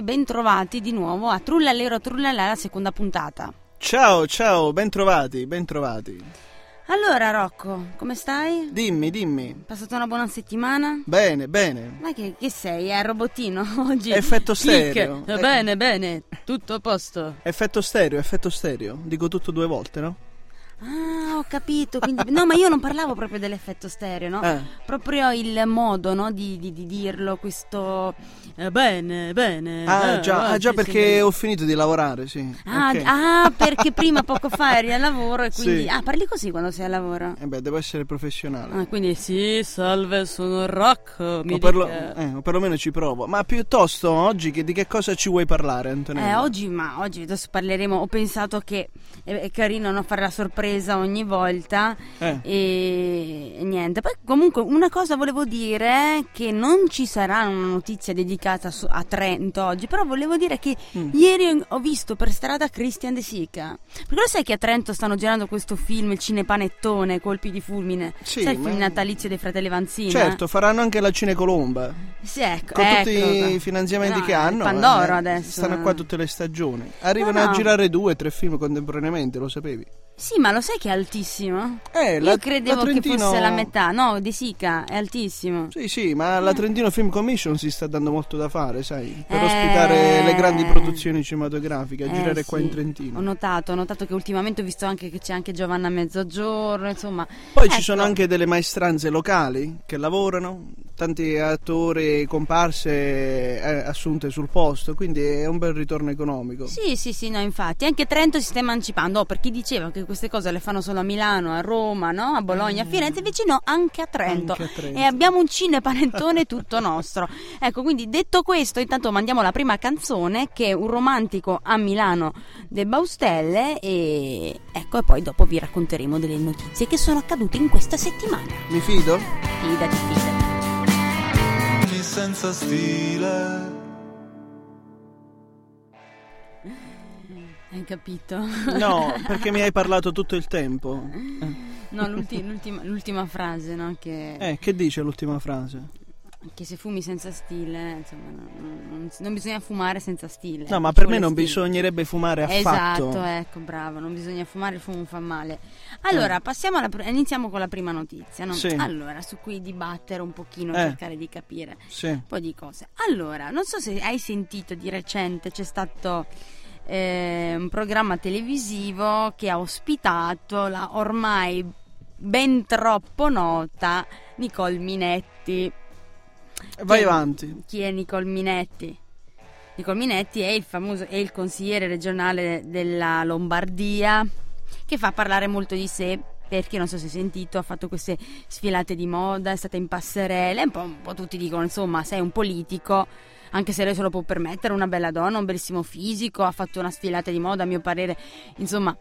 E ben trovati di nuovo a Trullalero Trullala, la seconda puntata. Ciao, ciao, ben trovati, ben trovati. Allora, Rocco, come stai? Dimmi, dimmi. Passato una buona settimana? Bene, bene. Ma che, che sei? È robottino oggi? Effetto stereo. Eh, Bene, bene, tutto a posto. Effetto stereo, effetto stereo. Dico tutto due volte, no? Ah, ho capito. Quindi... No, ma io non parlavo proprio dell'effetto stereo, no? Eh. Proprio il modo, no, di, di- di dirlo, questo... eh, bene, bene. Ah, eh, già, eh, ah, già perché ho finito di lavorare, sì. Ah, Ok. ah, perché prima poco fa eri al lavoro e quindi... Sì. Ah, parli così quando sei al lavoro? Eh beh, devo essere professionale. Ah, quindi sì, salve, sono Rocco, mi o, perlo- eh, o perlomeno ci provo. Ma piuttosto oggi che- di che cosa ci vuoi parlare, Antonello? Eh, oggi, ma oggi adesso parleremo. Ho pensato che è, è carino non fare la sorpresa ogni volta. Eh. E, e niente. Poi, comunque, una cosa volevo dire: che non ci sarà una notizia dedicata su- a Trento oggi. Però volevo dire che Mm. ieri ho- visto per strada Christian De Sica. Perché lo sai che a Trento stanno girando questo film, il cinepanettone, Colpi di fulmine? Sì, sai il film natalizio dei fratelli Vanzina? Certo, faranno anche la Cinecolomba. Sì, ecco, Con tutti ecco. i finanziamenti No, che hanno. Pandoro eh, adesso. Stanno qua tutte le stagioni. Arrivano No, no. a girare due, tre film contemporaneamente, lo sapevi? Sì, ma lo sai che è altissimo? Eh, la- Io credevo la che Trentino- fosse la metà. No, De Sica è altissimo. Sì, sì, ma la Trentino Film Commission si sta dando molto da fare, sai, per Eh. ospitare le grandi produzioni cinematografiche, Eh, girare qua sì. in Trentino. Ho notato, ho notato che ultimamente ho visto anche che c'è anche Giovanna Mezzogiorno, insomma. Poi Ecco. ci sono anche delle maestranze locali che lavorano, tanti attori comparse eh, assunte sul posto, quindi è un bel ritorno economico. Sì, sì, sì, no, infatti. Anche Trento si sta emancipando. Oh, per chi diceva che queste cose le fanno solo a Milano, a Roma, no? A Bologna, a Firenze, invece no, anche a Trento. Mm. Anche a Trento. E abbiamo un cinepanettone tutto nostro. Ecco, quindi detto questo, intanto mandiamo la prima canzone che è un romantico a Milano del Baustelle e ecco, e poi dopo vi racconteremo delle notizie che sono accadute in questa settimana. Mi fido? Fidati, fidati. senza stile. Hai capito? No, perché mi hai parlato tutto il tempo. No, l'ulti- l'ultima, l'ultima frase, no? Che, Eh, che dice l'ultima frase? che se fumi senza stile, insomma, non, non- non bisogna fumare senza stile. No, ma per me non stile. bisognerebbe fumare affatto. Esatto, ecco, bravo, non bisogna fumare, il fumo fa male. Allora, passiamo alla pr- iniziamo con la prima notizia, no? Eh. Sì. Allora, su cui dibattere un pochino, Eh. cercare di capire Sì. un po' di cose. Allora, non so se hai sentito di recente, c'è stato eh, un programma televisivo che ha ospitato la ormai ben troppo nota Nicole Minetti. Vai Chi avanti. Chi è Nicole Minetti? Nicole Minetti è il famoso è il consigliere regionale della Lombardia che fa parlare molto di sé perché non so se hai sentito, ha fatto queste sfilate di moda, è stata in passerelle, un po', un po' tutti dicono insomma sei un politico, anche se lei se lo può permettere, una bella donna, un bellissimo fisico, ha fatto una sfilata di moda a mio parere, insomma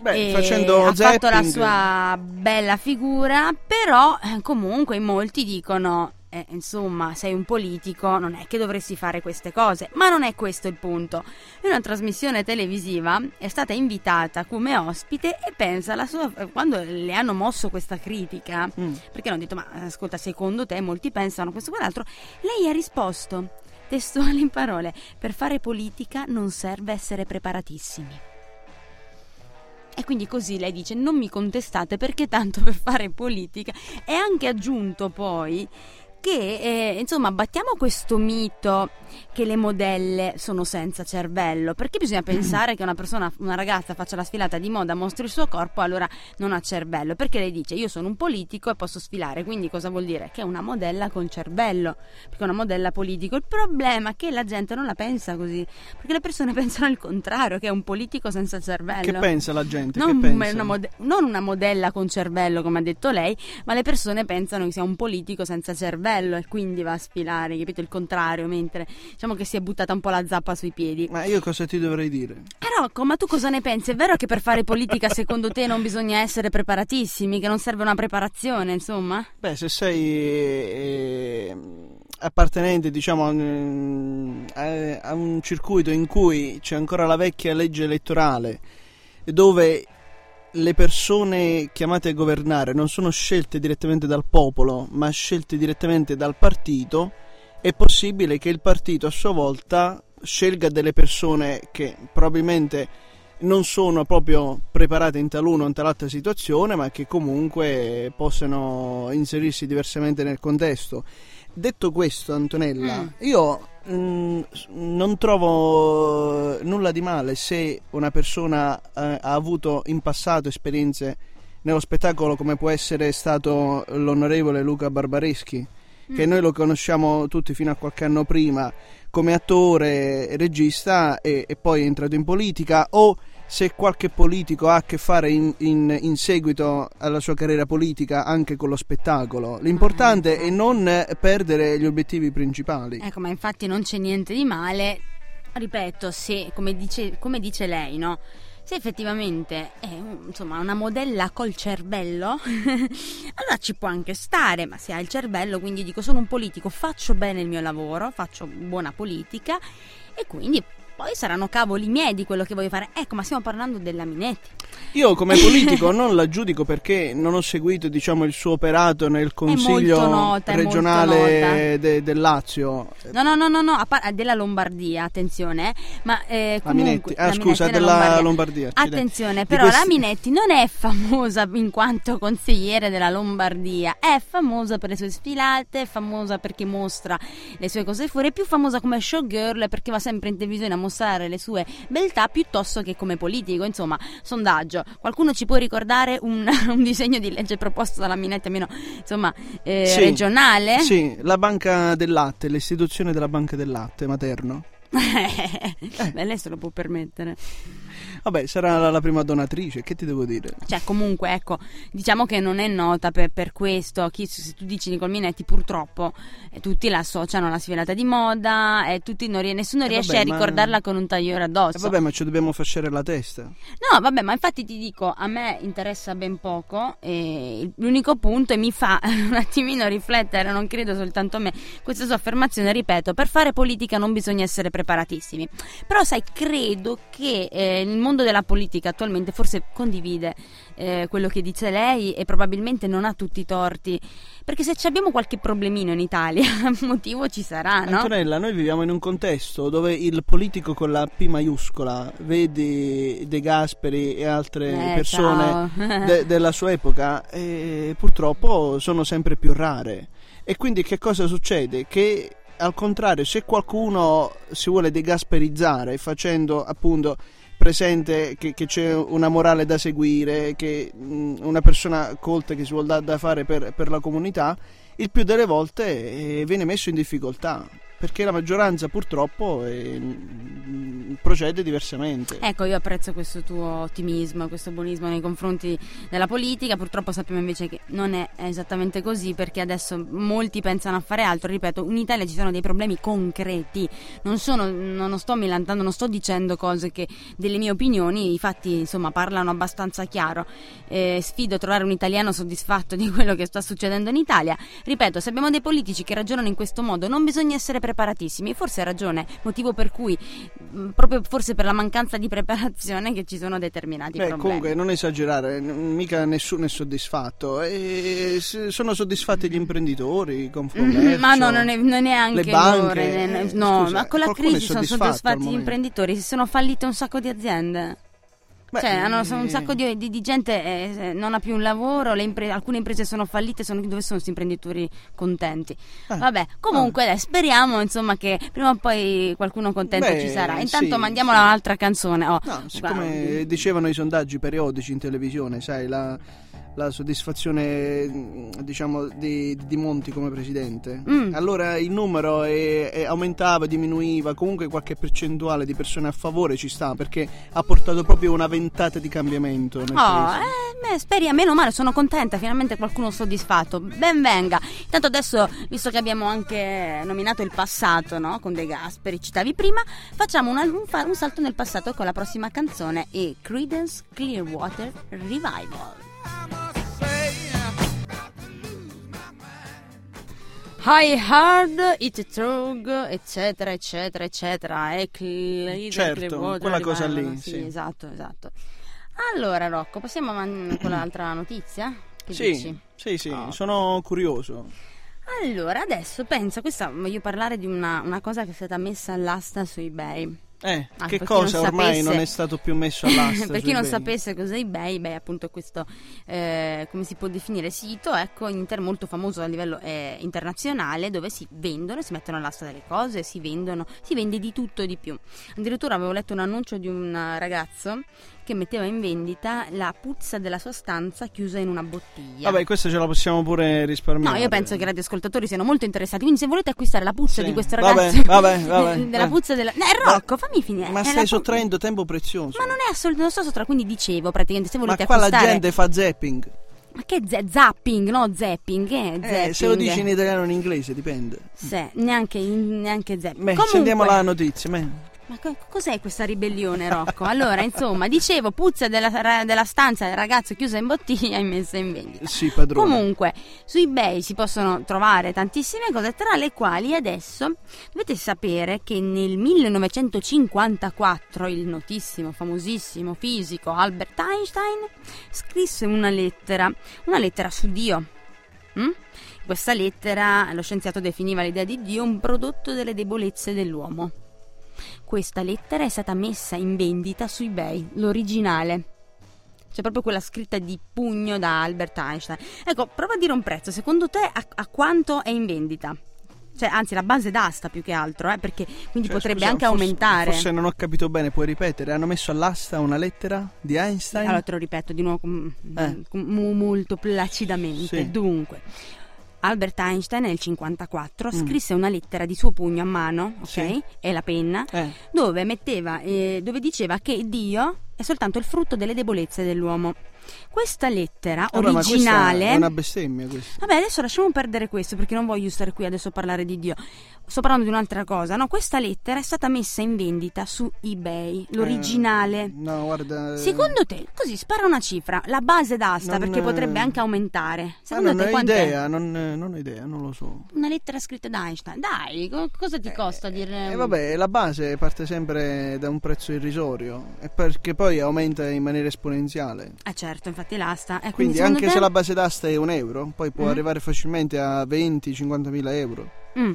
Beh, e facendo ha fatto la zapping- sua bella figura, però eh, comunque in molti dicono, eh, insomma, sei un politico, non è che dovresti fare queste cose, ma non è questo il punto. In una trasmissione televisiva è stata invitata come ospite e pensa sua, eh, quando le hanno mosso questa critica, Mm. perché hanno detto, ma ascolta, secondo te molti pensano questo e quell'altro, lei ha risposto, testuali in parole, per fare politica non serve essere preparatissimi. E quindi così lei dice non mi contestate perché tanto per fare politica. E anche aggiunto poi che eh, insomma battiamo questo mito che le modelle sono senza cervello perché bisogna pensare che una persona una ragazza faccia la sfilata di moda mostri il suo corpo allora non ha cervello perché lei dice io sono un politico e posso sfilare quindi cosa vuol dire? Che è una modella con cervello perché è una modella politico il problema è che la gente non la pensa così perché le persone pensano il contrario che è un politico senza cervello. Che pensa la gente? non una, mode- non una modella con cervello, come ha detto lei, ma le persone pensano che sia un politico senza cervello e quindi va a sfilare, capito? Il contrario, mentre diciamo che si è buttata un po' la zappa sui piedi. Ma io cosa ti dovrei dire? Eh, Rocco, ma tu cosa ne pensi? È vero che per fare politica secondo te non bisogna essere preparatissimi, che non serve una preparazione, insomma? Beh, se sei eh, appartenente, diciamo, a- a un circuito in cui c'è ancora la vecchia legge elettorale, dove le persone chiamate a governare non sono scelte direttamente dal popolo, ma scelte direttamente dal partito, è possibile che il partito a sua volta scelga delle persone che probabilmente non sono proprio preparate in taluna o in tal'altra situazione, ma che comunque possano inserirsi diversamente nel contesto. Detto questo, Antonella, mm. io mh, mm, non trovo nulla di male se una persona eh, ha avuto in passato esperienze nello spettacolo come può essere stato l'onorevole Luca Barbareschi, mm. che noi lo conosciamo tutti fino a qualche anno prima come attore regista e, e poi è entrato in politica o se qualche politico ha a che fare in, in, in, seguito alla sua carriera politica anche con lo spettacolo. L'importante è non perdere gli obiettivi principali. Ecco, ma infatti non c'è niente di male. Ripeto, se, come dice, come dice lei, no? se effettivamente è insomma, una modella col cervello, allora ci può anche stare, ma se ha il cervello, quindi dico sono un politico, faccio bene il mio lavoro, faccio buona politica e quindi poi saranno cavoli miei di quello che voglio fare. Ecco, ma stiamo parlando della Minetti. Io come politico non la giudico perché non ho seguito diciamo, il suo operato nel Consiglio nota, regionale de, del Lazio. No, no, no, no, no par- della Lombardia, attenzione. Ma eh, comunque, ah, scusa, Minetti della Lombardia. Lombardia attenzione, però questi... la Minetti non è famosa in quanto consigliere della Lombardia, è famosa per le sue sfilate, è famosa perché mostra le sue cose fuori, è più famosa come showgirl perché va sempre in televisione a mostrare mostrare le sue beltà piuttosto che come politico. Insomma, sondaggio. Qualcuno ci può ricordare un, un disegno di legge proposto dalla Minetti, almeno insomma, eh, sì, regionale? Sì, la banca del latte, l'istituzione della banca del latte materno. Eh. Beh, lei se lo può permettere. Vabbè, sarà la prima donatrice, che ti devo dire? Cioè, comunque, ecco, diciamo che non è nota per, per questo. Chi, se tu dici Nicole Minetti, purtroppo eh, tutti la associano alla sfilata di moda e non, nessuno eh, riesce vabbè, a ricordarla ma... con un tagliore addosso. Eh, vabbè, ma ci dobbiamo fasciare la testa. No, vabbè, ma infatti ti dico, a me interessa ben poco e l'unico punto e mi fa un attimino riflettere, non credo soltanto a me, questa sua affermazione, ripeto, per fare politica non bisogna essere preparatissimi. Però sai, credo che eh, il mondo della politica attualmente forse condivide eh, quello che dice lei e probabilmente non ha tutti i torti. Perché se abbiamo qualche problemino in Italia, motivo ci sarà, no? Antonella, noi viviamo in un contesto dove il politico con la P maiuscola, vedi De Gasperi e altre eh, persone de- della sua epoca, eh, purtroppo sono sempre più rare. E quindi che cosa succede? Che al contrario, se qualcuno si vuole degasperizzare facendo appunto presente che, che, c'è una morale da seguire, che mh, una persona colta che si vuole dare da fare per, per la comunità, il più delle volte eh, viene messo in difficoltà. Perché la maggioranza purtroppo mm, procede diversamente. Ecco, io apprezzo questo tuo ottimismo, questo buonismo nei confronti della politica, purtroppo sappiamo invece che non è esattamente così perché adesso molti pensano a fare altro, ripeto, in Italia ci sono dei problemi concreti, non, sono, non sto milantando, non sto dicendo cose che delle mie opinioni, i fatti insomma parlano abbastanza chiaro, eh, sfido a trovare un italiano soddisfatto di quello che sta succedendo in Italia, ripeto, se abbiamo dei politici che ragionano in questo modo non bisogna essere preparatissimi. Forse ha ragione, motivo per cui, mm, proprio forse per la mancanza di preparazione, che ci sono determinati Beh, problemi. Comunque, non esagerare, mica nessuno è soddisfatto. E sono soddisfatti gli imprenditori, i confronti. Mm, ma no, non è, non è anche le banche. Loro, no, Scusa, ma con la crisi sono soddisfatti gli imprenditori, si sono fallite un sacco di aziende. Beh, cioè, hanno, un eh, sacco di, di, di gente eh, non ha più un lavoro, impre- alcune imprese sono fallite, sono, dove sono questi imprenditori contenti? Eh, Vabbè, comunque dai, speriamo insomma che prima o poi qualcuno contento Beh, ci sarà. Intanto sì, mandiamo sì. un'altra canzone. Oh, no, siccome guarda. dicevano i sondaggi periodici in televisione, sai, la la soddisfazione diciamo di, di Monti come presidente mm. allora il numero è, è aumentava diminuiva comunque qualche percentuale di persone a favore ci sta perché ha portato proprio una ventata di cambiamento nel oh, eh, speri meno male sono contenta finalmente qualcuno soddisfatto ben venga intanto adesso visto che abbiamo anche nominato il passato no? con De Gasperi citavi prima facciamo una, un, un salto nel passato con la prossima canzone e Credence Clearwater Revival High Hard, It Trug, eccetera, eccetera, eccetera. E cl- certo, quella cosa lì. Sì, sì, esatto, esatto. Allora, Rocco, passiamo avanti con l'altra notizia? Che sì, dici? sì, sì, oh. sono curioso. Allora, adesso penso, questa voglio parlare di una, una cosa che è stata messa all'asta su eBay. Eh, Ah, che cosa non ormai sapesse- non è stato più messo all'asta? per chi non beni? sapesse cos'è eBay, è appunto questo, eh, come si può definire, sito, ecco, inter- molto famoso a livello eh, internazionale, dove si vendono, si mettono all'asta delle cose, si vendono, si vende di tutto e di più. Addirittura avevo letto un annuncio di un ragazzo che metteva in vendita la puzza della sua stanza chiusa in una bottiglia. Vabbè, questa ce la possiamo pure risparmiare. No, io penso che i radioascoltatori siano molto interessati. Quindi, se volete acquistare la puzza Sì. di questo Vabbè, ragazzo, vabbè, vabbè, della eh. puzza della. No, è Rocco, fammi finire. Ma stai la pu- sottraendo tempo prezioso. Ma non è assolutamente. Non sto sottra. Quindi dicevo, praticamente, se Ma volete qua la acquistare. gente fa zapping. Ma che ze- zapping, no zapping? Che è zapping? Eh, se lo dici in italiano o in inglese, dipende. Sì, neanche, neanche zapping. Beh, Comunque, sentiamo la notizia. beh. Ma co- cos'è questa ribellione, Rocco? Allora, insomma, dicevo, puzza della, della stanza del ragazzo chiusa in bottiglia e messa in vendita. Sì, padrone. Comunque, su eBay si possono trovare tantissime cose, tra le quali adesso dovete sapere che nel 1954 il notissimo, famosissimo fisico Albert Einstein scrisse una lettera, una lettera su Dio. Mm? Questa lettera lo scienziato definiva l'idea di Dio un prodotto delle debolezze dell'uomo. Questa lettera è stata messa in vendita su eBay, l'originale. C'è proprio quella scritta di pugno da Albert Einstein. Ecco, prova a dire un prezzo. Secondo te a, a quanto è in vendita? Cioè, anzi, la base d'asta più che altro, eh, perché quindi Cioè, potrebbe scusa, anche forse- aumentare. Forse non ho capito bene, puoi ripetere? Hanno messo all'asta una lettera di Einstein? Allora te lo ripeto di nuovo com- Eh. mo- molto placidamente. Sì. Dunque, Albert Einstein nel 54 Mm. scrisse una lettera di suo pugno a mano, ok? Sì. E la penna, Eh, dove metteva, eh, dove diceva che Dio è soltanto il frutto delle debolezze dell'uomo. Questa lettera ma questa originale. è una bestemmia questa. Vabbè, adesso lasciamo perdere questo perché non voglio stare qui adesso a parlare di Dio. Sto parlando di un'altra cosa. No, questa lettera è stata messa in vendita su eBay, l'originale. Eh, no, guarda. eh, Secondo te, così spara una cifra, la base d'asta, Non, perché eh, potrebbe anche aumentare. Secondo non te ho idea, non, non ho idea, non lo so. Una lettera scritta da Einstein. Dai, co- cosa ti costa dire? E vabbè, la base parte sempre da un prezzo irrisorio, e perché poi aumenta in maniera esponenziale. Eh certo, infatti l'asta. Eh, Quindi secondo anche te- se la base d'asta è un euro, poi può Mhm. arrivare facilmente a 20-50 mila euro. Mm,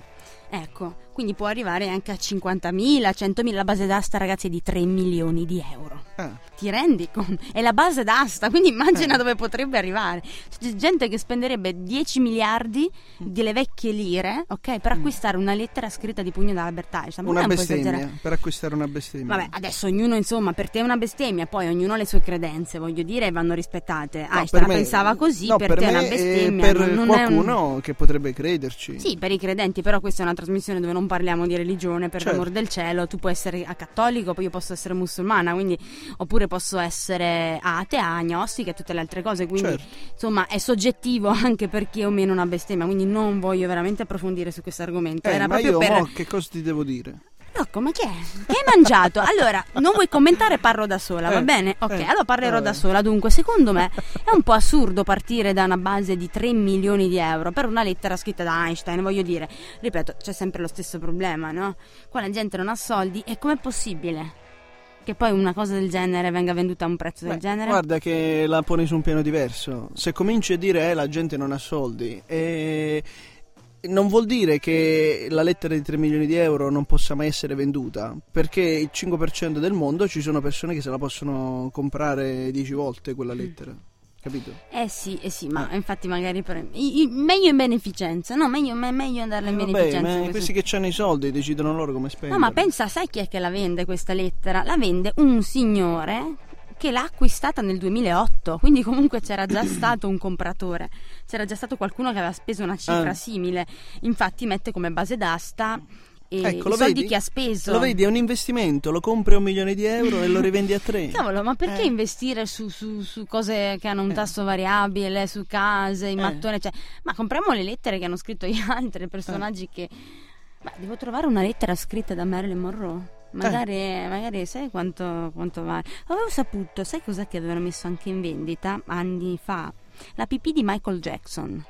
Ecco, quindi può arrivare anche a 50.000, 100.000. La base d'asta, ragazzi, è di 3 milioni di euro. Ah, Ti rendi conto? È la base d'asta, quindi immagina Eh. dove potrebbe arrivare. C'è gente che spenderebbe 10 miliardi delle vecchie lire, ok, per acquistare una lettera scritta di pugno da Albert Einstein. Una un bestemmia, per acquistare una bestemmia. Vabbè, adesso ognuno, insomma, per te è una bestemmia, poi ognuno ha le sue credenze, voglio dire, vanno rispettate. No, Einstein me- pensava così, no, per, per te è una bestemmia. per non, non è un- qualcuno che potrebbe crederci. Sì, per i credenti, però questa è una trasmissione dove non parliamo di religione, per Certo. l'amor del cielo. Tu puoi essere cattolico, poi io posso essere musulmana, quindi, oppure posso essere atea, agnostica e tutte le altre cose. Quindi, Certo. insomma, è soggettivo anche per chi è o meno una bestemmia. Quindi non voglio veramente approfondire su questo argomento. Eh, Era ma proprio io per. mo che cosa ti devo dire? Rocco, ma che è? Che hai mangiato? Allora, non vuoi commentare, parlo da sola, va Eh, bene? Ok, eh, allora parlerò vabbè. da sola. Dunque, secondo me è un po' assurdo partire da una base di 3 milioni di euro per una lettera scritta da Einstein. Voglio dire, ripeto, c'è sempre lo stesso problema, no? Qua la gente non ha soldi e com'è possibile che poi una cosa del genere venga venduta a un prezzo del Beh, genere? Guarda che la poni su un piano diverso. Se cominci a dire eh, la gente non ha soldi, eh, non vuol dire che la lettera di 3 milioni di euro non possa mai essere venduta, perché il 5% del mondo ci sono persone che se la possono comprare 10 volte quella lettera. Capito? Eh sì, eh sì, ma infatti magari per... i- i- meglio in beneficenza, no? Meglio, me- meglio darla in Eh, vabbè, beneficenza. ma così. questi che hanno i soldi decidono loro come spendere. No, ma pensa, sai chi è che la vende questa lettera? La vende un signore che l'ha acquistata nel 2008, quindi comunque c'era già stato un compratore, c'era già stato qualcuno che aveva speso una cifra Ah. simile, infatti mette come base d'asta e Ecco, i lo soldi vedi? che ha speso. Lo vedi, è un investimento, lo compri a un milione di euro e lo rivendi a tre. Cavolo, ma perché Eh. investire su, su- su cose che hanno un Eh. tasso variabile, su case, i Eh. mattoni, cioè, ma compriamo le lettere che hanno scritto gli altri personaggi che... Ma devo trovare una lettera scritta da Marilyn Monroe. Magari, magari sai quanto, quanto vale. Avevo saputo, sai cos'è che avevano messo anche in vendita anni fa? La pipì di Michael Jackson.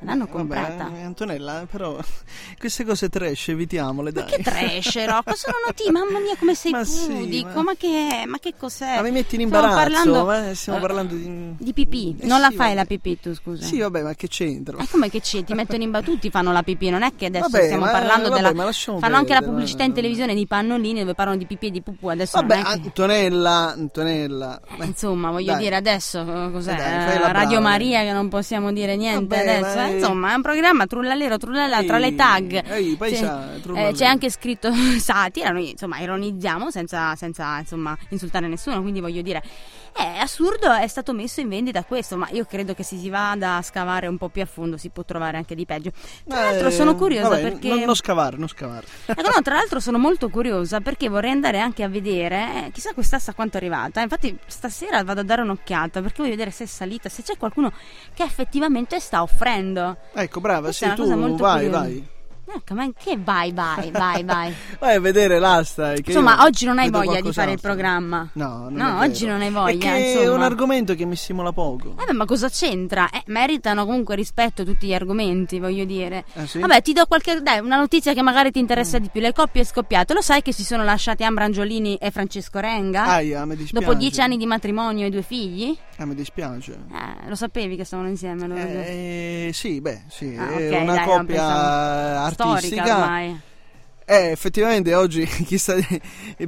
L'hanno comprata. Vabbè, Antonella, però queste cose trash evitiamole, Ma dai. che trash, Rocco? Sono noti, mamma mia, come sei Ma pudico. sì, ma- ma... che, ma che cos'è? Ma mi metti in Stiamo imbarazzo, parlando eh, stiamo eh, parlando di... di pipì. Eh non la sì, fai vabbè. la pipì tu, scusa. Sì, vabbè, ma che c'entra? Ma come che c'è? Ti mettono in battuti, tutti fanno la pipì, non è che adesso Vabbè, stiamo ma- parlando vabbè, della... ma lasciamo fanno anche la perdere, pubblicità in televisione di pannolini dove parlano di pipì e di pupù, adesso Vabbè, che... Antonella, Antonella. Eh, Beh, Insomma, voglio dai. dire adesso eh, cos'è? Eh, dai, la Eh, Radio. Maria che non possiamo dire niente adesso. ma eh, Insomma, è un programma trullalero, trullalla tra le tag. ehi, paesa, C'è- eh, c'è anche scritto satira, noi insomma ironizziamo senza, senza, insomma insultare nessuno, quindi voglio dire è assurdo, è stato messo in vendita questo, ma io credo che se si vada a scavare un po' più a fondo si può trovare anche di peggio. Tra l'altro eh, sono curiosa vabbè, perché Non, non scavare, non scavare. Ecco, no, tra l'altro sono molto curiosa perché vorrei andare anche a vedere, eh, chissà quest'asta quanto è arrivata. Infatti stasera vado a dare un'occhiata perché voglio vedere se è salita, se c'è qualcuno che effettivamente sta offrendo. Ecco, brava, Questa è sì, tu vai, curiosa. vai. Ecco, ma che vai, vai, vai, vai. Vai a vedere l'asta. eh, Insomma, oggi non hai voglia di fare il qualcos'altro. programma. No, non No, oggi non hai voglia, È che è un argomento che mi stimola poco. Eh beh, ma cosa c'entra? Eh, meritano comunque rispetto tutti gli argomenti, voglio dire. Ah, sì? Vabbè, ti do qualche. Dai, una notizia che magari ti interessa di più. Le coppie scoppiate. Lo sai che si sono lasciati Ambra Angiolini e Francesco Renga? Aia, mi dispiace. Dopo dieci anni di matrimonio e due figli? Ah, mi dispiace. Eh, lo sapevi che stavano insieme? Lo Eh, sì, beh, sì, Ah, è ok, una dai, coppia pensavo- artistica. Storica ormai. Eh, effettivamente oggi chi sta di-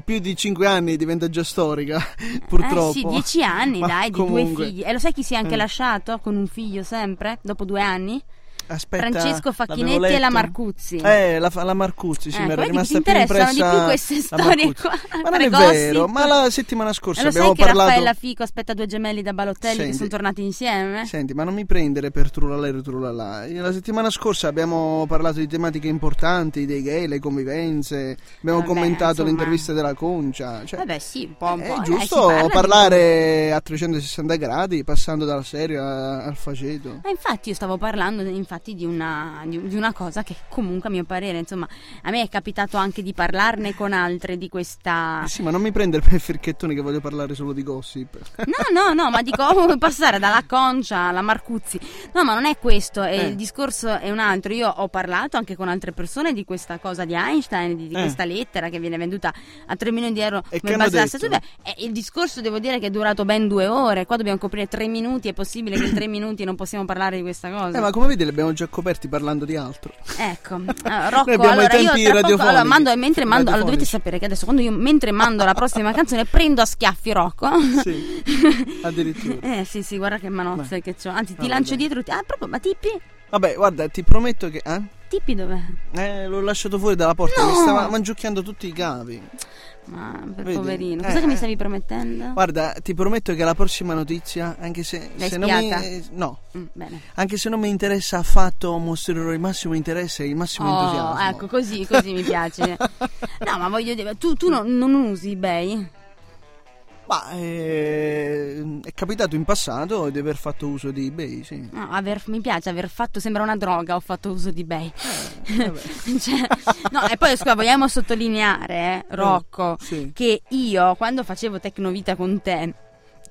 più di 5 anni diventa già storica, purtroppo. Eh sì, dieci anni, Ma dai, di comunque, due figli. E lo sai chi si è anche Eh. lasciato con un figlio sempre? Dopo due anni? Aspetta, Francesco Facchinetti e la. Marcuzzi. Eh, la, la Marcuzzi, sì, Ecco, mi era rimasta più interessano impressa di più queste storie qua, Ma non è vero, ma la settimana scorsa E lo abbiamo sai che parlato... Raffaella Fico aspetta due gemelli da Balotelli che Senti. sono tornati insieme? Senti, ma non mi prendere per trullalero trullala. La settimana scorsa abbiamo parlato di tematiche importanti, dei gay, le convivenze, abbiamo Vabbè, commentato insomma. l'intervista della Concia. Cioè, Vabbè, sì, un po', un è po'. eh, giusto parla di- parlare a 360 gradi, passando dal serio a- al faceto. Ma infatti io stavo parlando infatti di una, di, una cosa che comunque a mio parere, insomma, a me è capitato anche di parlarne con altre di questa... Eh sì, ma non mi prendere per firchettone che voglio parlare solo di gossip. No, no, no, ma dico, oh, passare dalla Concia alla Marcuzzi. No, ma non è questo, eh, Eh. il discorso è un altro. Io ho parlato anche con altre persone di questa cosa di Einstein, di, di Eh. questa lettera che viene venduta a 3 milioni di euro E come base della statua. il discorso devo dire che è durato ben due ore. Qua dobbiamo coprire tre minuti. È possibile che in tre minuti non possiamo parlare di questa cosa? Eh, ma come vedi li abbiamo già coperti parlando di altro. Ecco, Ah, Rocco, allora io tra poco, allora, mando, mentre mando, allora dovete sapere che adesso quando io mentre mando la prossima canzone prendo a schiaffi Rocco. Sì, addirittura. Eh sì sì, guarda che manozze Beh. che c'ho. Anzi, ti Vabbè, lancio dai. dietro. ti- Ah, proprio, ma Tippi? Vabbè, guarda, ti prometto che... Eh? Tippi dov'è? Eh, l'ho lasciato fuori dalla porta, No! mi stava mangiucchiando tutti i cavi. Ma per poverino. Eh, Cos'è che mi eh. stavi promettendo? Guarda, ti prometto che la prossima notizia, anche se, se non mi, eh, no, Mm, anche se non mi interessa affatto, mostrerò il massimo interesse e il massimo Oh, entusiasmo. ecco, così, così mi piace. No, ma voglio dire, tu, tu non, non usi eBay? Ma eh, è capitato in passato di aver fatto uso di eBay, sì. No, aver- mi piace aver fatto, sembra una droga, ho fatto uso di eBay. vabbè. Cioè, no, e poi scusa, vogliamo sottolineare, eh, Rocco, Sì. che io quando facevo Tecnovita con te,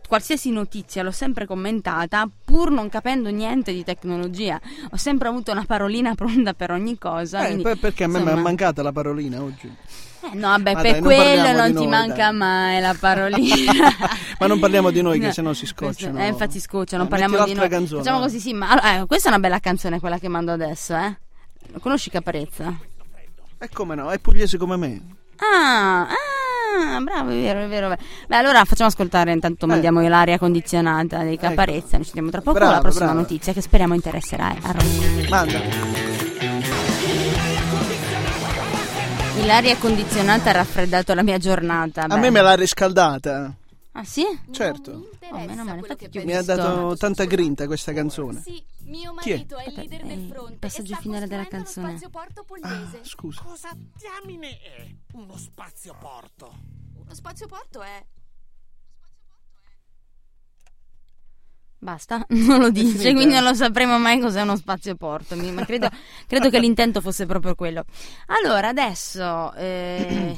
qualsiasi notizia l'ho sempre commentata, pur non capendo niente di tecnologia. Ho sempre avuto una parolina pronta per ogni cosa. Eh, quindi, poi perché a me mi è mancata la parolina oggi. Eh, no, vabbè, Ma per dai, non quello non di ti noi, manca dai. mai la parolina. Ma non parliamo di noi, che No, sennò si questo- scocciano. Eh, infatti scocciano, Eh, parliamo di noi. canzone, Facciamo così, sì, ma eh, questa è una bella canzone quella che mando adesso, eh. Conosci Caparezza? E come no, è pugliese come me. Ah, ah, bravo, è vero, è vero. Beh, allora facciamo ascoltare, intanto Eh. mandiamo l'aria condizionata dei Caparezza, noi ci vediamo tra poco Brava, con la prossima brava. notizia che speriamo interesserà eh, a Rocco. Manda. L'aria condizionata ha raffreddato la mia giornata. A beh. me me l'ha riscaldata. Ah sì? certo. Oh, male, infatti ti ho Mi ha dato tanta grinta questa canzone. Sì, mio Chi è? marito è, il leader del fronte. passaggio e sta finale della canzone. Uno spazio porto Ah, scusa. Cosa diamine è uno spazioporto? Lo spazio porto è. Basta, non lo dice, finita. quindi non lo sapremo mai cos'è uno spazio porto. Ma credo, credo che l'intento fosse proprio quello. Allora, adesso. eh,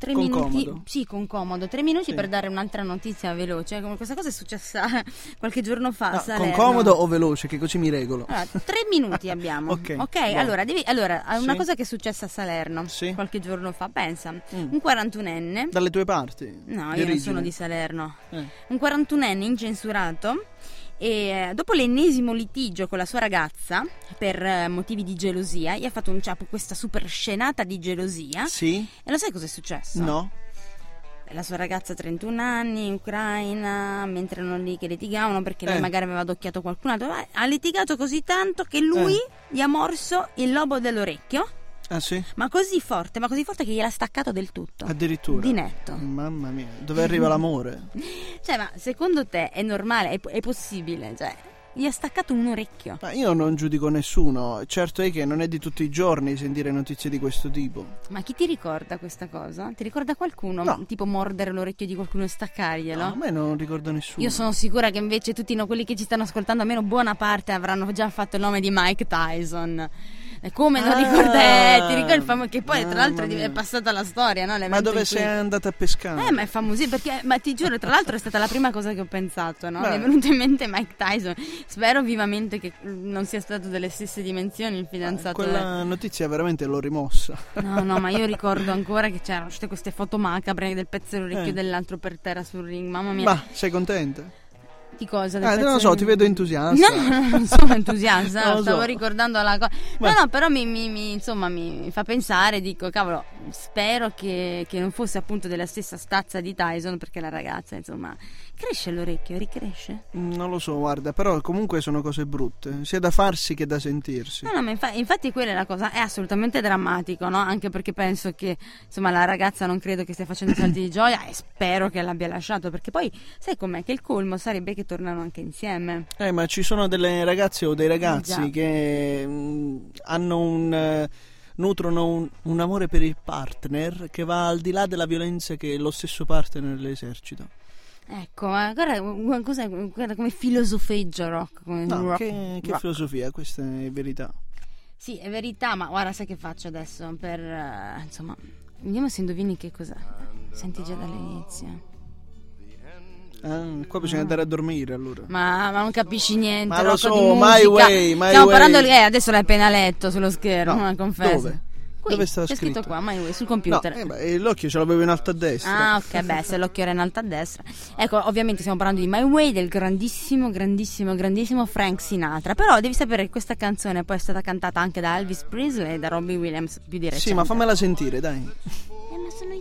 tre Con minuti, comodo. sì, con comodo, tre minuti Sì. per dare un'altra notizia veloce. Come questa cosa è successa qualche giorno fa a No, con comodo o veloce, che così mi regolo. Allora, tre minuti abbiamo. Ok, ok, buono. allora, devi, allora, una Sì. cosa che è successa a Salerno Sì. qualche giorno fa, pensa, Mm. un 41enne. Dalle tue parti? No, io non origine? sono di Salerno. Eh. Un 41enne incensurato e eh, dopo l'ennesimo litigio con la sua ragazza per eh, motivi di gelosia, gli ha fatto un ciapo questa super scenata di gelosia. Sì? E lo sai cosa è successo? No? La sua ragazza 31 anni, ucraina, mentre erano lì che litigavano perché lei Eh. magari aveva adocchiato qualcun altro, ha litigato così tanto che lui Eh. gli ha morso il lobo dell'orecchio, Ah sì? ma così forte, ma così forte che gliel'ha staccato del tutto. Addirittura? Di netto. Mamma mia, dove arriva l'amore? Cioè, ma secondo te è normale, è, è possibile? Cioè, gli ha staccato un orecchio. Ma io non giudico nessuno, certo è che non è di tutti i giorni sentire notizie di questo tipo. Ma chi ti ricorda questa cosa? Ti ricorda qualcuno? No. Tipo mordere l'orecchio di qualcuno e staccarglielo? No, a me non ricordo nessuno. Io sono sicura che invece tutti no- quelli che ci stanno ascoltando, almeno buona parte, avranno già fatto il nome di Mike Tyson. E come non Ah, ricorda? ti ricordi il famoso che poi tra l'altro mia. è passata la storia, no? Ma dove in cui- sei andata a pescare? Eh, ma è famosissimo perché, ma ti giuro, tra l'altro è stata la prima cosa che ho pensato, no? Mi è venuto in mente Mike Tyson. Spero vivamente che non sia stato delle stesse dimensioni il fidanzato. Quella notizia veramente l'ho rimossa. del- No, no, ma io ricordo ancora che c'erano tutte queste foto macabre del pezzo dell'orecchio Eh. dell'altro per terra sul ring. Mamma mia. Ma sei contenta? Di cosa? Del pezzo non lo so, ti vedo entusiasta. No, no, non sono entusiasta, Non stavo so. ricordando la cosa. No, no, però mi, mi- mi- insomma, mi fa pensare, dico, cavolo, spero che, che non fosse appunto della stessa stazza di Tyson, perché la ragazza, insomma, cresce l'orecchio, ricresce. Mm, Non lo so, guarda, però comunque sono cose brutte, sia da farsi che da sentirsi. No, no, ma infa- infatti quella è la cosa, è assolutamente drammatico, no? Anche perché penso che, insomma, la ragazza non credo che stia facendo salti di gioia e spero che l'abbia lasciato, perché poi, sai com'è, che il colmo sarebbe che tornano anche insieme. Eh, ma ci sono delle ragazze o dei ragazzi già. che mm, hanno un. eh, nutrono un, un amore per il partner che va al di là della violenza che lo stesso partner le esercita. Ecco, ma guarda, gu- cos'è, guarda come filosofeggia rock. Come No, rock- che, che rock. filosofia, questa è verità. Sì, è verità, ma guarda, sai che faccio adesso per, eh, insomma, vediamo se indovini che cos'è. Senti già dall'inizio. Ah, qua bisogna andare a dormire allora. Ma, ma non capisci niente, Ma lo so, di my way, my Stiamo way. parlando, eh, adesso l'hai appena letto sullo schermo, No, eh, confesso. dove? Qui, Dove sta scritto scritto? qua, my way, sul No, computer. eh, beh, l'occhio ce l'avevo in alto a destra. Ah, ok, beh, se l'occhio era in alto a destra. Ecco, ovviamente stiamo parlando di My Way del grandissimo, grandissimo, grandissimo Frank Sinatra. Però devi sapere che questa canzone poi è stata cantata anche da Elvis Presley e da Robbie Williams più di recente. sì, ma fammela sentire, dai. Eh, ma sono...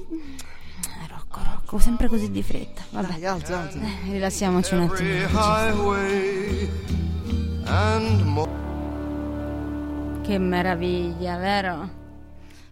Rocco, sempre così di fretta. Vabbè, Dai, alza, alza. eh, rilassiamoci un attimo. Che meraviglia, vero?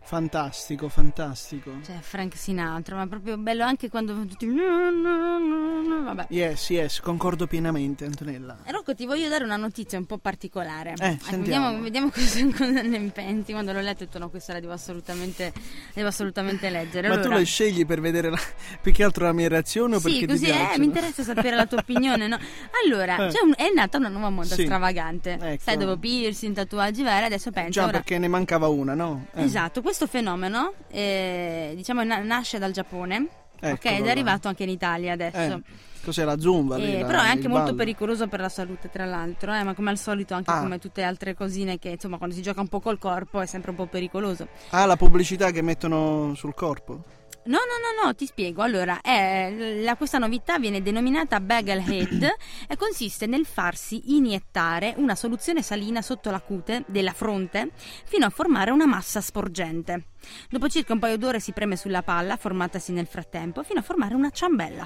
Fantastico, fantastico. Cioè, Frank Sinatra, ma proprio bello anche quando tutti... Vabbè. Yes, yes, concordo pienamente, Antonella. Eh, Rocco, ti voglio dare una notizia un po' particolare. Eh, Ecco, vediamo, vediamo cosa, cosa ne pensi. Quando l'ho letto, ho detto: No, questa la devo assolutamente, la devo assolutamente leggere. Ma tu Allora, le scegli per vedere la- più che altro la mia reazione o Sì, perché così ti eh, piacciono? mi interessa sapere la tua opinione. No? Allora, Eh. un- è nata una nuova moda Sì. stravagante. Ecco. Sai, dopo piercing, tatuaggi vari, adesso penso. Già, ora- perché ne mancava una, no? Eh, Esatto, questo fenomeno eh, diciamo na- nasce dal Giappone. Eccolo ok, ed è là. arrivato anche in Italia adesso. Eh, cos'è la zumba? lì, Eh, la- però è anche molto ballo? pericoloso per la salute, tra l'altro, eh, ma come al solito, anche Ah. come tutte le altre cosine che insomma quando si gioca un po' col corpo è sempre un po' pericoloso. Ah, la pubblicità che mettono sul corpo? No, no, no, no, ti spiego. Allora, eh, la- questa novità viene denominata Bagel Head e consiste nel farsi iniettare una soluzione salina sotto la cute della fronte fino a formare una massa sporgente. Dopo circa un paio d'ore si preme sulla palla, formatasi nel frattempo, fino a formare una ciambella.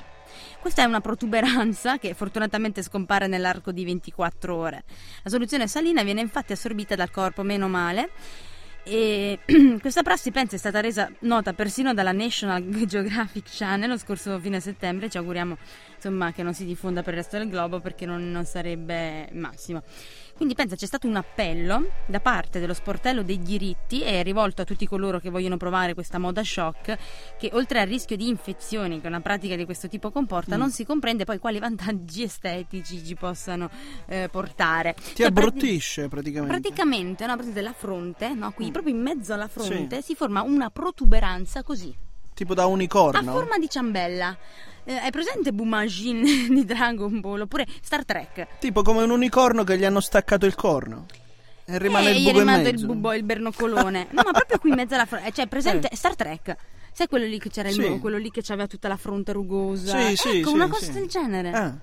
Questa è una protuberanza che fortunatamente scompare nell'arco di 24 ore. La soluzione salina viene infatti assorbita dal corpo, meno male, e questa prassi pensa è stata resa nota persino dalla National Geographic Channel lo scorso fine settembre. Ci auguriamo insomma che non si diffonda per il resto del globo perché non, non sarebbe massimo. Quindi pensa c'è stato un appello da parte dello sportello dei diritti e è rivolto a tutti coloro che vogliono provare questa moda shock che oltre al rischio di infezioni che una pratica di questo tipo comporta non si comprende poi quali vantaggi estetici ci possano eh, portare. Ti Cioè, abbruttisce praticamente. Praticamente, no, presente la fronte, no, qui Mm. proprio in mezzo alla fronte si forma una protuberanza così. Tipo da unicorno. A forma di ciambella. Eh, hai presente Bumajin di Dragon Ball oppure Star Trek? Tipo come un unicorno che gli hanno staccato il corno. E rimane eh, il gli è rimasto il bubo, il bernocolone. no, ma proprio qui in mezzo alla fronte. Cioè, presente Eh. Star Trek. Sai quello lì che c'era il Sì. mo- quello lì che aveva tutta la fronte rugosa? Sì, sì, ecco, sì, una sì. cosa del genere. Ah.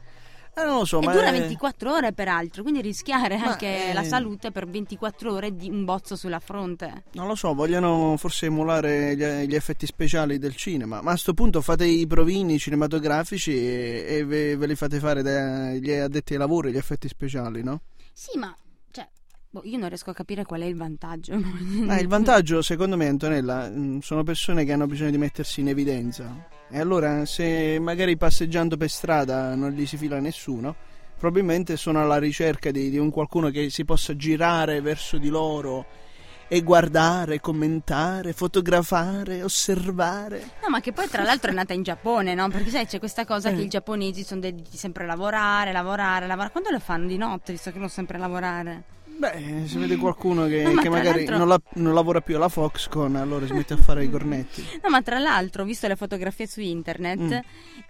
Eh, non lo so, E ma dura è- 24 ore peraltro, quindi rischiare Ma, anche eh, la salute per 24 ore di un bozzo sulla fronte. Non lo so, vogliono forse emulare gli, gli effetti speciali del cinema. Ma a sto punto fate i provini cinematografici e, e ve, ve li fate fare dagli addetti ai lavori, gli effetti speciali, no? Sì, ma boh, io non riesco a capire qual è il vantaggio. Ma il vantaggio, secondo me, Antonella, mh, sono persone che hanno bisogno di mettersi in evidenza. E allora, se magari passeggiando per strada non gli si fila nessuno, probabilmente sono alla ricerca di, di un qualcuno che si possa girare verso di loro e guardare, commentare, fotografare, osservare. No, ma che poi tra l'altro è nata in Giappone, no? Perché sai, c'è questa cosa che Eh. i giapponesi sono dediti sempre a lavorare, lavorare, lavorare. Quando lo fanno di notte, visto che devono sempre lavorare? Beh, se vede qualcuno che, No, ma che magari non, la- non lavora più alla Foxconn, allora smette a fare i cornetti. No, ma tra l'altro ho visto le fotografie su internet Mm.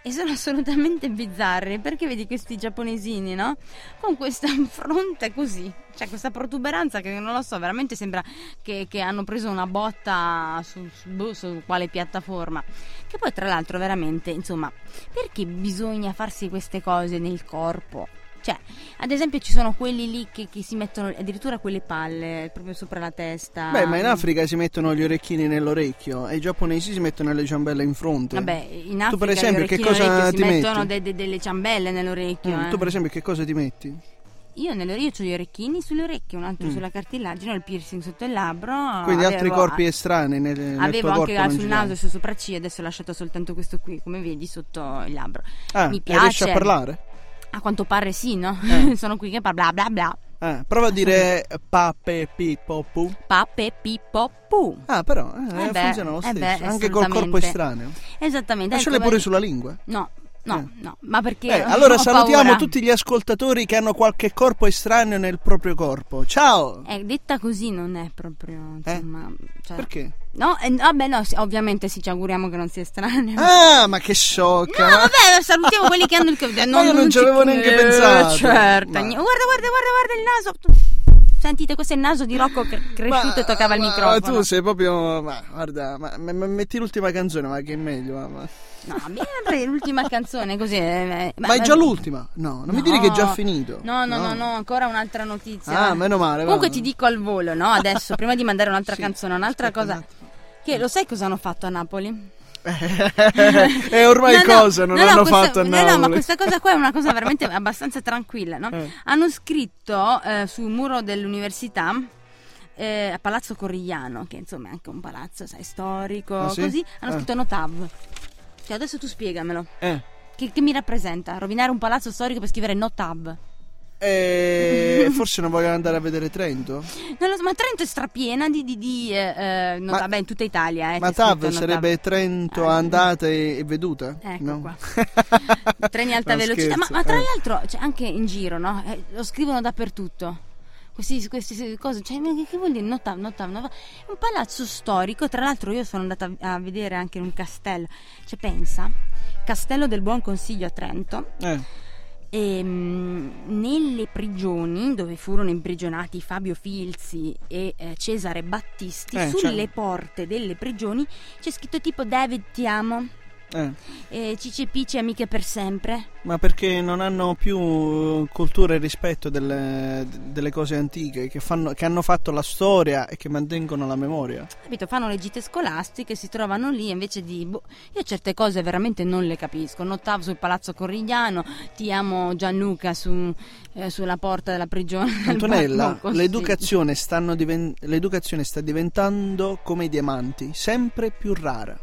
e sono assolutamente bizzarre perché vedi questi giapponesini, no? Con questa fronte così, cioè questa protuberanza che non lo so, veramente sembra che, che hanno preso una botta su, su, boh, su quale piattaforma. Che poi tra l'altro veramente, insomma, perché bisogna farsi queste cose nel corpo? Cioè, ad esempio ci sono quelli lì che, che si mettono addirittura quelle palle proprio sopra la testa. Beh, ma in Africa si mettono gli orecchini nell'orecchio e i giapponesi si mettono le ciambelle in fronte. Vabbè, in Africa Tu per esempio gli che cosa ti si mettono metti? de- de- delle ciambelle nell'orecchio. Mm, eh. Tu per esempio che cosa ti metti? Io nell'orecchio ho gli orecchini sulle orecchie, un altro Mm. sulla cartilagine, il piercing sotto il labbro. Quindi altri avevo- corpi estranei nel, nel Avevo tuo anche sul naso e sul sopracciglia, adesso ho lasciato soltanto questo qui, come vedi, sotto il labbro. Ah, Mi e riesci a piace. parlare? A quanto pare sì, no? Eh. Sono qui che parla bla bla bla. Ah, prova a dire pape pippo pu. Pape pippo pu. Ah, però eh, Eh beh, funziona lo eh stesso, beh, anche col corpo estraneo. Esattamente. Lasciale ecco, pure vedi- sulla lingua. No, no, Eh. no, ma perché Eh, allora salutiamo paura. tutti gli ascoltatori che hanno qualche corpo estraneo nel proprio corpo. Ciao! Eh, detta così non è proprio, insomma, cioè- Perché? No, eh, vabbè, no, sì, ovviamente sì, ci auguriamo che non sia estraneo. Ah, ma che sciocca! No, vabbè, salutiamo quelli che hanno il Covid. Ma io non ci avevo neanche pensato. Certo, Ma- guarda, guarda, guarda, guarda il naso. Sentite, questo è il naso di Rocco cre- cresciuto e toccava il ma- microfono. Ma tu sei proprio. Ma guarda, ma, ma- ma metti l'ultima canzone, ma che è meglio. Ma, ma- No, vieni l'ultima canzone così. eh, ma è già l'ultima? No, non mi dire che è già No. finito. No, no, no, no, ancora un'altra notizia. Ah, meno male. va. Comunque ti dico al volo, no? Adesso, prima di mandare un'altra Sì, canzone, un'altra un cosa. attimo. Che lo sai cosa hanno fatto a Napoli? E ormai No, no, cosa non no, no, hanno questa- fatto a no, Napoli? no, ma questa cosa qua è una cosa veramente abbastanza tranquilla, no? Eh. Hanno scritto eh, sul muro dell'università eh, a Palazzo Corrigliano, che insomma è anche un palazzo, sai, storico, Ah, sì? così, hanno Eh. scritto Notav. Cioè, adesso tu spiegamelo. Eh. Che, che mi rappresenta? Rovinare un palazzo storico per scrivere Notav. Eh, forse non vogliono andare a vedere Trento? Non lo so, ma Trento è strapiena di, di, di eh, eh, Notav, Ma- beh, in tutta Italia. Eh, Ma TAV sarebbe Trento Ah. andata e, e veduta? Ecco no? qua. Treni alta No, velocità, ma, ma tra eh. l'altro cioè, anche in giro, no? Eh, lo scrivono dappertutto. Questi, queste cose, cioè, che, vuol dire? Notav, notav. È un palazzo storico. Tra l'altro, io sono andata a, a vedere anche un castello. Cioè, pensa, Castello del Buon Consiglio a Trento. Eh. E, mm, nelle prigioni dove furono imprigionati Fabio Filzi e eh, Cesare Battisti, Eh, sulle cioè- porte delle prigioni c'è scritto tipo David ti amo, Eh. e Cici e Pici amiche per sempre. Ma perché non hanno più cultura e rispetto delle, delle cose antiche che, fanno- che hanno fatto la storia e che mantengono la memoria? Capito? Fanno le gite scolastiche, si trovano lì invece di. boh, io certe cose veramente non le capisco. Notav sul palazzo Corrigliano, ti amo Gianluca su, eh, sulla porta della prigione. Antonella, Consiglio. l'educazione, diven- l'educazione sta diventando come i diamanti, sempre più rara.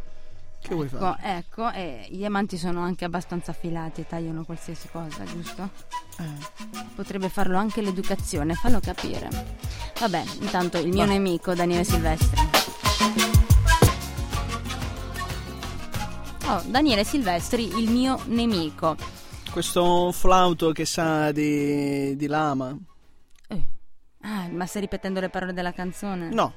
Che vuoi fare? Ecco, ecco, e i diamanti sono anche abbastanza affilati e tagliano qualsiasi cosa, giusto? Eh. Potrebbe farlo anche l'educazione, fallo capire. Vabbè, intanto il mio Va. nemico Daniele Silvestri. Oh, Daniele Silvestri, il mio nemico. Questo flauto che sa di, di lama? Eh, Ah, ma stai ripetendo le parole della canzone? No,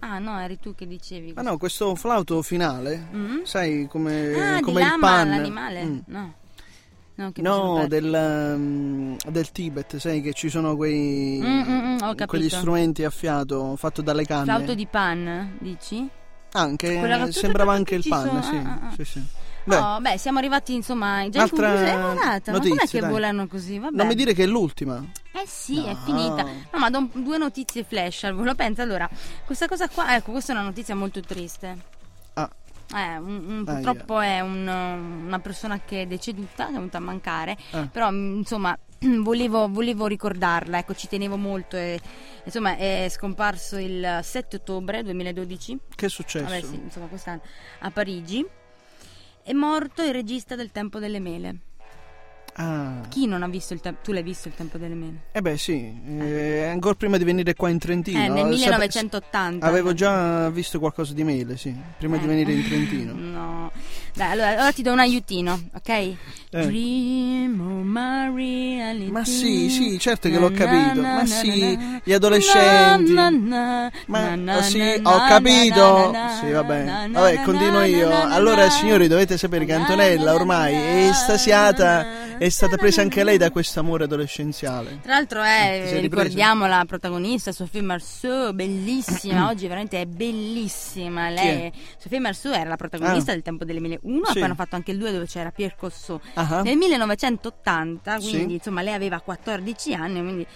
Ah, no, eri tu che dicevi. Ah no, questo flauto finale, Mm? sai come, Ah, come il lama, pan. l'animale? Mm. No. No, No, del, um, del Tibet, sai che ci sono quei Mm, mm, mm, quegli strumenti a fiato fatto dalle canne. Flauto di pan, dici? Anche sembrava anche il pan, sono- sì. ah, ah, ah. sì, sì. Beh, oh, beh, siamo arrivati insomma già in Altra conclusione. È volata, ma com'è notizia, che dai. volano così? Vabbè. non mi dire che è l'ultima. Eh sì, è No. finita. No, ma do due notizie flash al volo. Pensa allora, questa cosa qua, ecco, questa è una notizia molto triste. Ah, Eh, un- un- purtroppo è un- una persona che è deceduta, che è venuta a mancare, Ah. però mm, insomma volevo, volevo ricordarla, ecco, ci tenevo molto e insomma è scomparso il 7 ottobre 2012, che è successo? vabbè sì, insomma quest'anno, a Parigi, è morto il regista del Tempo delle Mele. Ah. Chi non ha visto il tempo? Tu l'hai visto il Tempo delle Mele? Eh beh sì, eh, ancora prima di venire qua in Trentino. Eh, nel Sape- 1980. Avevo già visto qualcosa di mele, sì, prima di Eh. venire in Trentino. No. Dai, allora, allora ti do un aiutino, ok? Dream of Maria Ma sì, sì, certo che l'ho capito. Ma sì, gli adolescenti. Ma sì, ho capito. Sì, vabbè. Vabbè, continuo io. Allora, signori, dovete sapere che Antonella ormai è estasiata, è stata presa anche lei da questo amore adolescenziale. Tra l'altro è, ricordiamo la protagonista Sophie Marceau, bellissima, oggi veramente è bellissima. Lei, Sophie Marceau era la protagonista Ah. del Tempo delle 1001 Sì. e poi hanno fatto anche il 2 dove c'era Pierre Cossot. Ah. Nel 1980, quindi Sì. insomma lei aveva 14 anni, quindi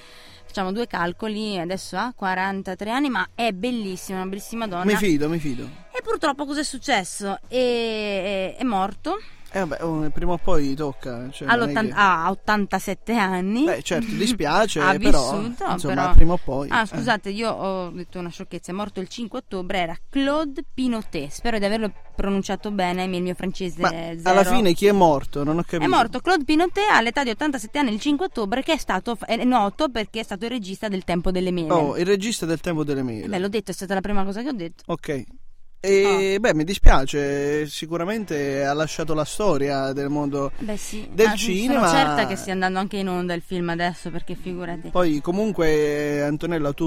facciamo due calcoli, adesso ha 43 anni, ma è bellissima, una bellissima donna. Mi fido, mi fido. E purtroppo cosa è successo? E- è morto Eh vabbè, oh, prima o poi tocca. Cioè, che- a 87 anni. Beh, certo, dispiace, ha però, vissuto, insomma, però- prima o poi, Ah, eh. scusate, io ho detto una sciocchezza. È morto il 5 ottobre. Era Claude Pinotet. Spero di averlo pronunciato bene. Il mio francese Ma è zero. alla fine chi è morto? Non ho capito. È morto Claude Pinotet all'età di 87 anni il 5 ottobre, che è stato è noto perché è stato il regista del Tempo delle Mele. Oh, il regista del tempo delle mele. Beh, l'ho detto, è stata la prima cosa che ho detto. Ok. E Oh. beh, mi dispiace, sicuramente ha lasciato la storia del mondo Beh, sì. del Ma cinema. Sono certa che stia andando anche in onda il film adesso, perché figurati. Poi comunque Antonella tu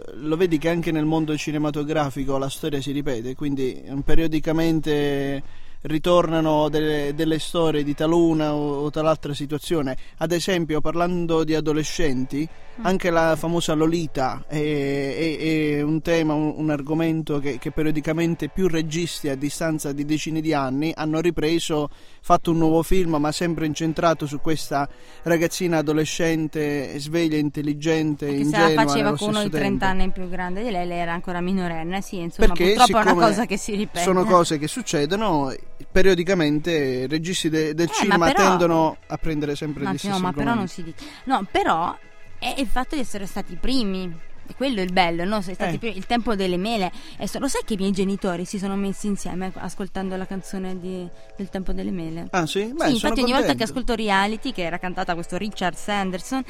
eh, lo vedi che anche nel mondo cinematografico la storia si ripete, quindi eh, periodicamente ritornano delle, delle storie di taluna o, o tal'altra situazione. Ad esempio, parlando di adolescenti, anche la famosa Lolita è, è- è un tema, un, un argomento che, che periodicamente più registi a distanza di decine di anni hanno ripreso, fatto un nuovo film, ma sempre incentrato su questa ragazzina adolescente, sveglia, intelligente, Che se ingenua la faceva con uno di 30 tempo. anni più grande di lei, lei era ancora minorenne, sì, insomma, Perché purtroppo è una cosa che si ripete. Sono cose che succedono periodicamente, i registi de- del Eh, cinema ma però- tendono a prendere sempre gli sì, stessi no, ma però non si dice. No, però è il fatto di essere stati i primi. E quello è il bello, no? Eh. Il tempo delle mele. E so- lo sai che i miei genitori si sono messi insieme ascoltando la canzone di- del tempo delle mele? Ah sì? Beh, sì, infatti ogni volta che contento. ascolto reality, che era cantata questo Richard Sanderson,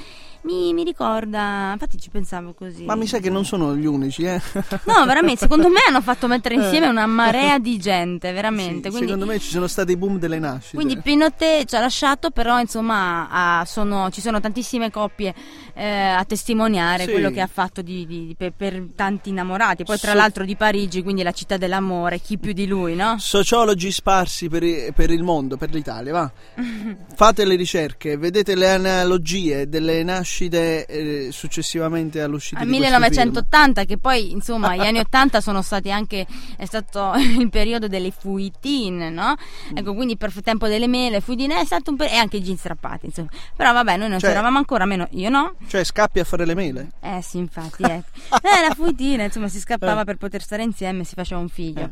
mi, mi ricorda, infatti ci pensavo così. Ma mi sa che non sono gli unici, eh? No, veramente, secondo me hanno fatto mettere insieme una marea di gente, veramente. Sì, quindi, Secondo me ci sono stati i boom delle nascite. quindi Pinote ci ha lasciato, però insomma ha- sono- ci sono tantissime coppie eh, a testimoniare Sì. quello che ha fatto di- di- per, per tanti innamorati. Poi tra So- l'altro di Parigi, quindi la città dell'amore, chi più di lui, no? Sociologi sparsi per, per il mondo, per l'Italia, va. Fate le ricerche, vedete le analogie delle nascite eh, successivamente all'uscita Al di questo 1980, che poi insomma gli anni 80 sono stati anche, è stato il periodo delle fuitine, no? Mm. Ecco, quindi per il tempo delle mele, fuitine è stato un periodo, e anche i jeans strappati, insomma. Però vabbè, noi non Cioè- c'eravamo ancora, meno io no. Cioè, scappi a fare le mele? Eh sì, infatti, ecco. Eh, la fuitina, insomma, si scappava Eh. per poter stare insieme e si faceva un figlio. Eh.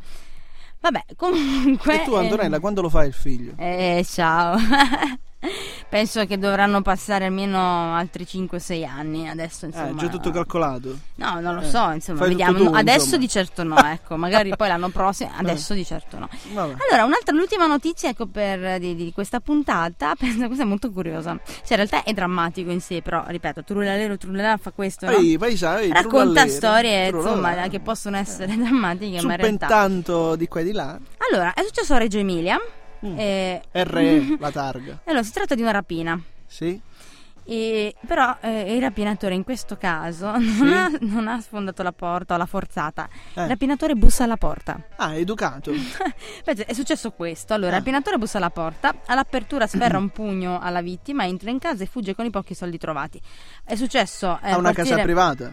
Vabbè, comunque... E tu, Antonella, quando lo fai il figlio? Eh, ciao. Penso che dovranno passare almeno altri 5-6 anni adesso, Ah, insomma. è già tutto calcolato. No, non lo Eh, so, insomma, vediamo. tu, adesso insomma. di certo no, ecco, magari poi l'anno prossimo, adesso di certo no. Vabbè. Allora, un'altra, l'ultima notizia ecco, per, di, di questa puntata, penso, questa è molto curiosa. Cioè, in realtà è drammatico in sé, però, ripeto, Trullalero Trullalà fa questo, no? Ehi, paesai, Racconta trullallero, storie, insomma, che possono essere drammatiche, ma in realtà... Suppentanto di qua e di là. Allora, è successo a Reggio Emilia. Mm. eh, R, la targa. Allora, si tratta di una rapina. Sì? E, però eh, il rapinatore in questo caso non, ha, non ha sfondato la porta o l'ha forzata. Eh. Il rapinatore bussa alla porta. Ah, educato. Pensa, è successo questo. Allora, il rapinatore bussa alla porta, all'apertura sferra un pugno alla vittima, entra in casa e fugge con i pochi soldi trovati. È successo eh, al una casa quartiere- privata.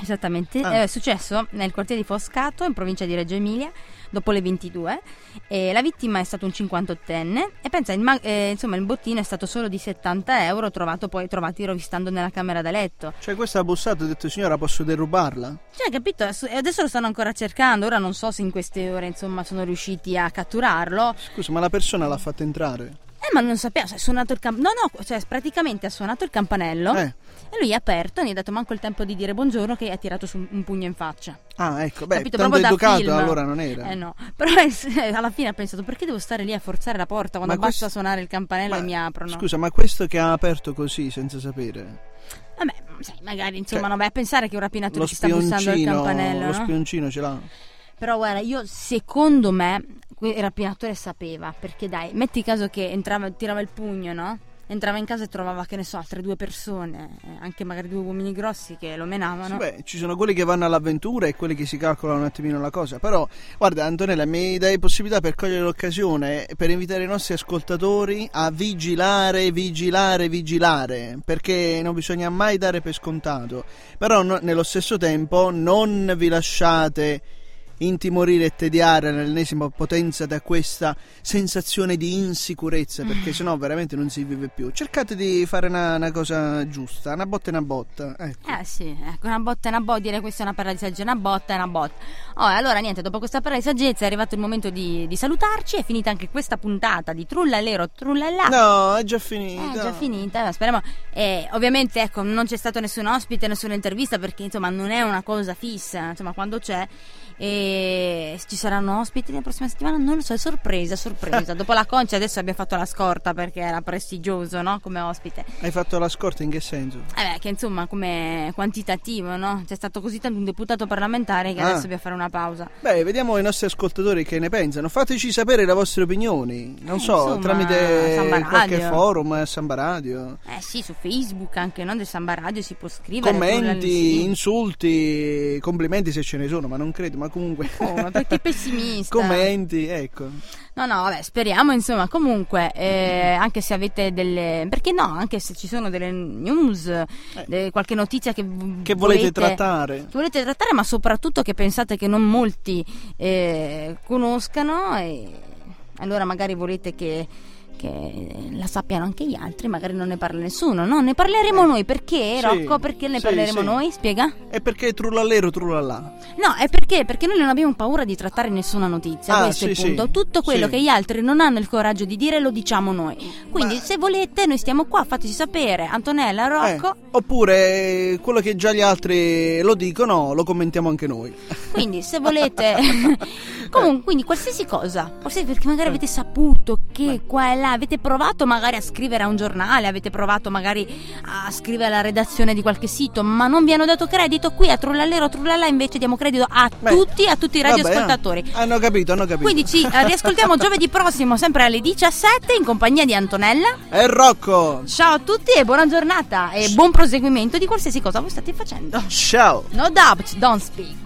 Esattamente, Ah. è successo nel quartiere di Foscato, in provincia di Reggio Emilia, dopo le 22. E la vittima è stato un 58enne e pensa, il, ma- eh, insomma, il bottino è stato solo di 70 euro, trovato poi trovati rovistando nella camera da letto. Cioè, questo ha bussato e ha detto, signora, posso derubarla? Cioè, capito? E Adesso lo stanno ancora cercando, ora non so se in queste ore, insomma, sono riusciti a catturarlo. Scusa, ma la persona l'ha fatta entrare? Eh, ma non sapeva, cioè, ha suonato il campanello. No, no, cioè, praticamente ha suonato il campanello Eh. e lui ha aperto, non gli ha dato manco il tempo di dire buongiorno che ha tirato su un pugno in faccia. Ah, ecco, beh, Capito? tanto Proprio educato film. allora non era. Eh no, però eh, alla fine ha pensato perché devo stare lì a forzare la porta quando Ma basta questo- suonare il campanello Ma, e mi aprono. Scusa, ma questo che ha aperto così senza sapere? Vabbè, sai, magari insomma, Cioè, non vai a pensare che un rapinatore ci sta bussando il campanello, lo no? spioncino ce l'ha. Però guarda, io secondo me il rapinatore sapeva, perché dai, metti caso che entrava, tirava il pugno, no? Entrava in casa e trovava, che ne so, altre due persone, eh, anche magari due uomini grossi che lo menavano. Beh, ci sono quelli che vanno all'avventura e quelli che si calcolano un attimino la cosa. Però, guarda, Antonella, mi dai possibilità per cogliere l'occasione per invitare i nostri ascoltatori a vigilare, vigilare, vigilare. Perché non bisogna mai dare per scontato. Però, no- nello stesso tempo, non vi lasciate intimorire e tediare all'ennesima potenza da questa sensazione di insicurezza perché sennò veramente non si vive più cercate di fare una, una cosa giusta una botta e una botta ecco. Eh sì, ecco, una botta e una botta, dire questa è una perla di saggezza, una botta e una botta. Oh, allora niente, dopo questa perla di saggezza è arrivato il momento di, di salutarci, è finita anche questa puntata di Trullalero Trullallà. No, è già Eh, finita. è già finita, speriamo. E ovviamente, ecco, non c'è stato nessun ospite, nessuna intervista perché insomma non è una cosa fissa. Insomma, quando c'è e ci saranno ospiti la prossima settimana, non lo so, è sorpresa, sorpresa. Dopo la concia adesso abbiamo fatto la scorta perché era prestigioso, no? Come ospite. Hai fatto la scorta in che senso? Eh beh, che insomma come quantitativo, no? C'è stato così tanto un deputato parlamentare che Ah. adesso dobbiamo fare una pausa. Beh, vediamo i nostri ascoltatori che ne pensano. Fateci sapere le vostre opinioni. Non Eh, so, insomma, tramite qualche forum, Samba Radio. Eh sì, su Facebook anche, no? Del Samba Radio si può scrivere. Commenti, insulti, complimenti se ce ne sono, ma non credo, ma comunque. Oh, ma perché pessimista? Commenti, ecco. No, no, vabbè, speriamo, insomma, comunque, eh, anche se avete delle... Perché no, anche se ci sono delle news, de- qualche notizia che, Eh. Che volete trattare? Che volete trattare, ma soprattutto che pensate che non molti eh, conoscano e allora magari volete che, che la sappiano anche gli altri, magari non ne parla nessuno, no? Ne parleremo noi, perché Sì, Rocco? Perché ne sì, parleremo sì. noi? Spiega? E perché trullallero, trullallà? No, è perché? Perché noi non abbiamo paura di trattare nessuna notizia, Ah, questo è il punto. Tutto quello che gli altri non hanno il coraggio di dire lo diciamo noi. Quindi Ma- se volete noi stiamo qua, fateci sapere. Antonella, Rocco. Eh, oppure eh, quello che già gli altri lo dicono, lo commentiamo anche noi. Quindi se volete... Comunque, quindi qualsiasi cosa, qualsiasi- perché magari avete saputo che qua e là, avete provato magari a scrivere a un giornale, avete provato magari a scrivere alla redazione di qualche sito, ma non vi hanno dato credito, qui a Trullallero Trullalla invece diamo credito a Beh, tutti, a tutti i vabbè, radioascoltatori. eh. Hanno capito, hanno capito. Quindi ci riascoltiamo giovedì prossimo, sempre alle 17, in compagnia di Antonella. E Rocco! Ciao a tutti e buona giornata e buon proseguimento di qualsiasi cosa voi state facendo. Ciao! No doubt, don't speak.